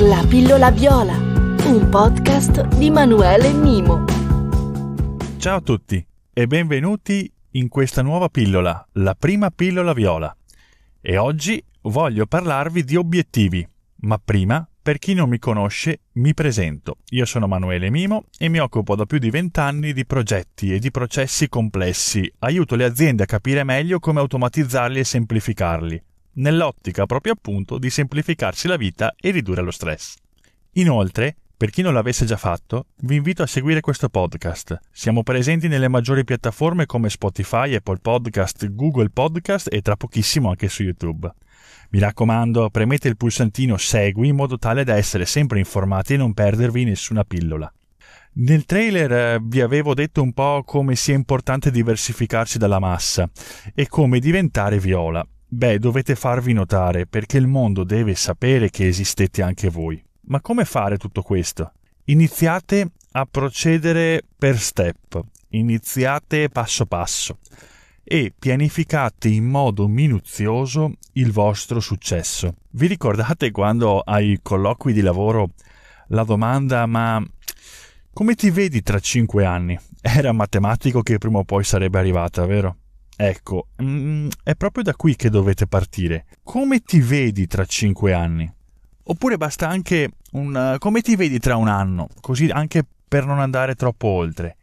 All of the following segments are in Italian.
La pillola viola, un podcast di Manuele Mimo. Ciao a tutti e benvenuti in questa nuova pillola, la prima pillola viola. E oggi voglio parlarvi di obiettivi, ma prima, per chi non mi conosce, mi presento. Io sono Manuele Mimo e mi occupo da più di vent'anni di progetti e di processi complessi. Aiuto le aziende a capire meglio come automatizzarli e semplificarli nell'ottica proprio appunto di semplificarsi la vita e ridurre lo stress. Inoltre, per chi non l'avesse già fatto, vi invito a seguire questo podcast. Siamo presenti nelle maggiori piattaforme come Spotify, Apple Podcast, Google Podcast e tra pochissimo anche su YouTube. Mi raccomando, premete il pulsantino Segui in modo tale da essere sempre informati e non perdervi nessuna pillola. Nel trailer eh, vi avevo detto un po' come sia importante diversificarsi dalla massa e come diventare viola. Beh, dovete farvi notare perché il mondo deve sapere che esistete anche voi. Ma come fare tutto questo? Iniziate a procedere per step, iniziate passo passo e pianificate in modo minuzioso il vostro successo. Vi ricordate quando ai colloqui di lavoro la domanda ma come ti vedi tra cinque anni? Era matematico che prima o poi sarebbe arrivata, vero? Ecco, mm, è proprio da qui che dovete partire. Come ti vedi tra cinque anni? Oppure basta anche un uh, come ti vedi tra un anno, così anche per non andare troppo oltre.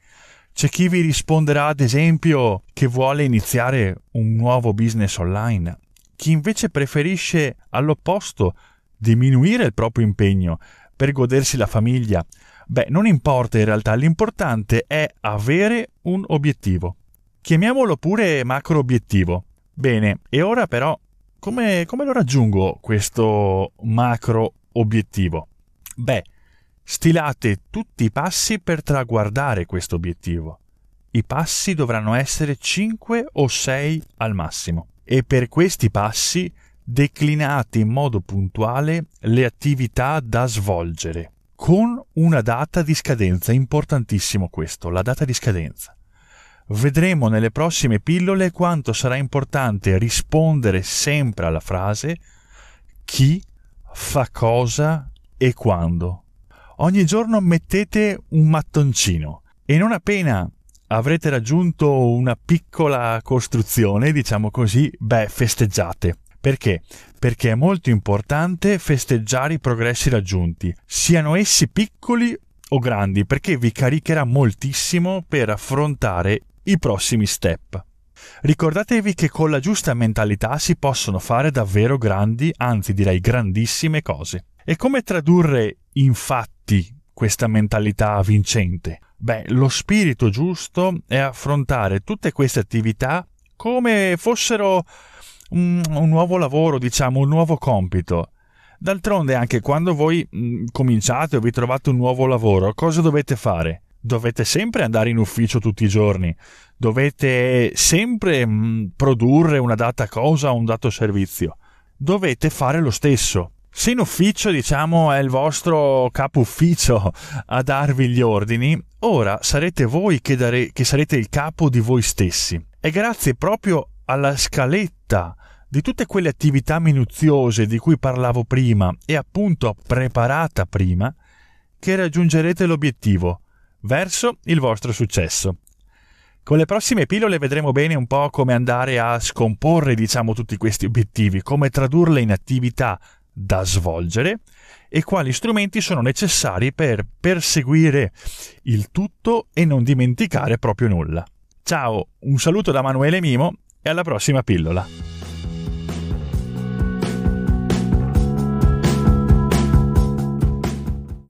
C'è chi vi risponderà, ad esempio, che vuole iniziare un nuovo business online, chi invece preferisce all'opposto diminuire il proprio impegno per godersi la famiglia. Beh, non importa in realtà, l'importante è avere un obiettivo. Chiamiamolo pure macro obiettivo. Bene, e ora però come, come lo raggiungo questo macro obiettivo? Beh, stilate tutti i passi per traguardare questo obiettivo. I passi dovranno essere 5 o 6 al massimo e per questi passi declinate in modo puntuale le attività da svolgere con una data di scadenza, importantissimo questo, la data di scadenza. Vedremo nelle prossime pillole quanto sarà importante rispondere sempre alla frase chi fa cosa e quando. Ogni giorno mettete un mattoncino e non appena avrete raggiunto una piccola costruzione, diciamo così, beh, festeggiate. Perché? Perché è molto importante festeggiare i progressi raggiunti, siano essi piccoli o grandi, perché vi caricherà moltissimo per affrontare i prossimi step. Ricordatevi che con la giusta mentalità si possono fare davvero grandi, anzi direi grandissime cose. E come tradurre infatti questa mentalità vincente? Beh, lo spirito giusto è affrontare tutte queste attività come fossero un, un nuovo lavoro, diciamo, un nuovo compito. D'altronde anche quando voi mh, mm, cominciate o vi trovate un nuovo lavoro, cosa dovete fare? Dovete sempre andare in ufficio tutti i giorni, dovete sempre mh, mm, produrre una data cosa o un dato servizio, dovete fare lo stesso. Se in ufficio, diciamo, è il vostro capo ufficio a darvi gli ordini, ora sarete voi che, dare, che sarete il capo di voi stessi. E grazie proprio alla scaletta di tutte quelle attività minuziose di cui parlavo prima e appunto preparata prima, che raggiungerete l'obiettivo verso il vostro successo. Con le prossime pillole vedremo bene un po' come andare a scomporre, diciamo, tutti questi obiettivi, come tradurle in attività da svolgere e quali strumenti sono necessari per perseguire il tutto e non dimenticare proprio nulla. Ciao, un saluto da Manuele Mimo e alla prossima pillola.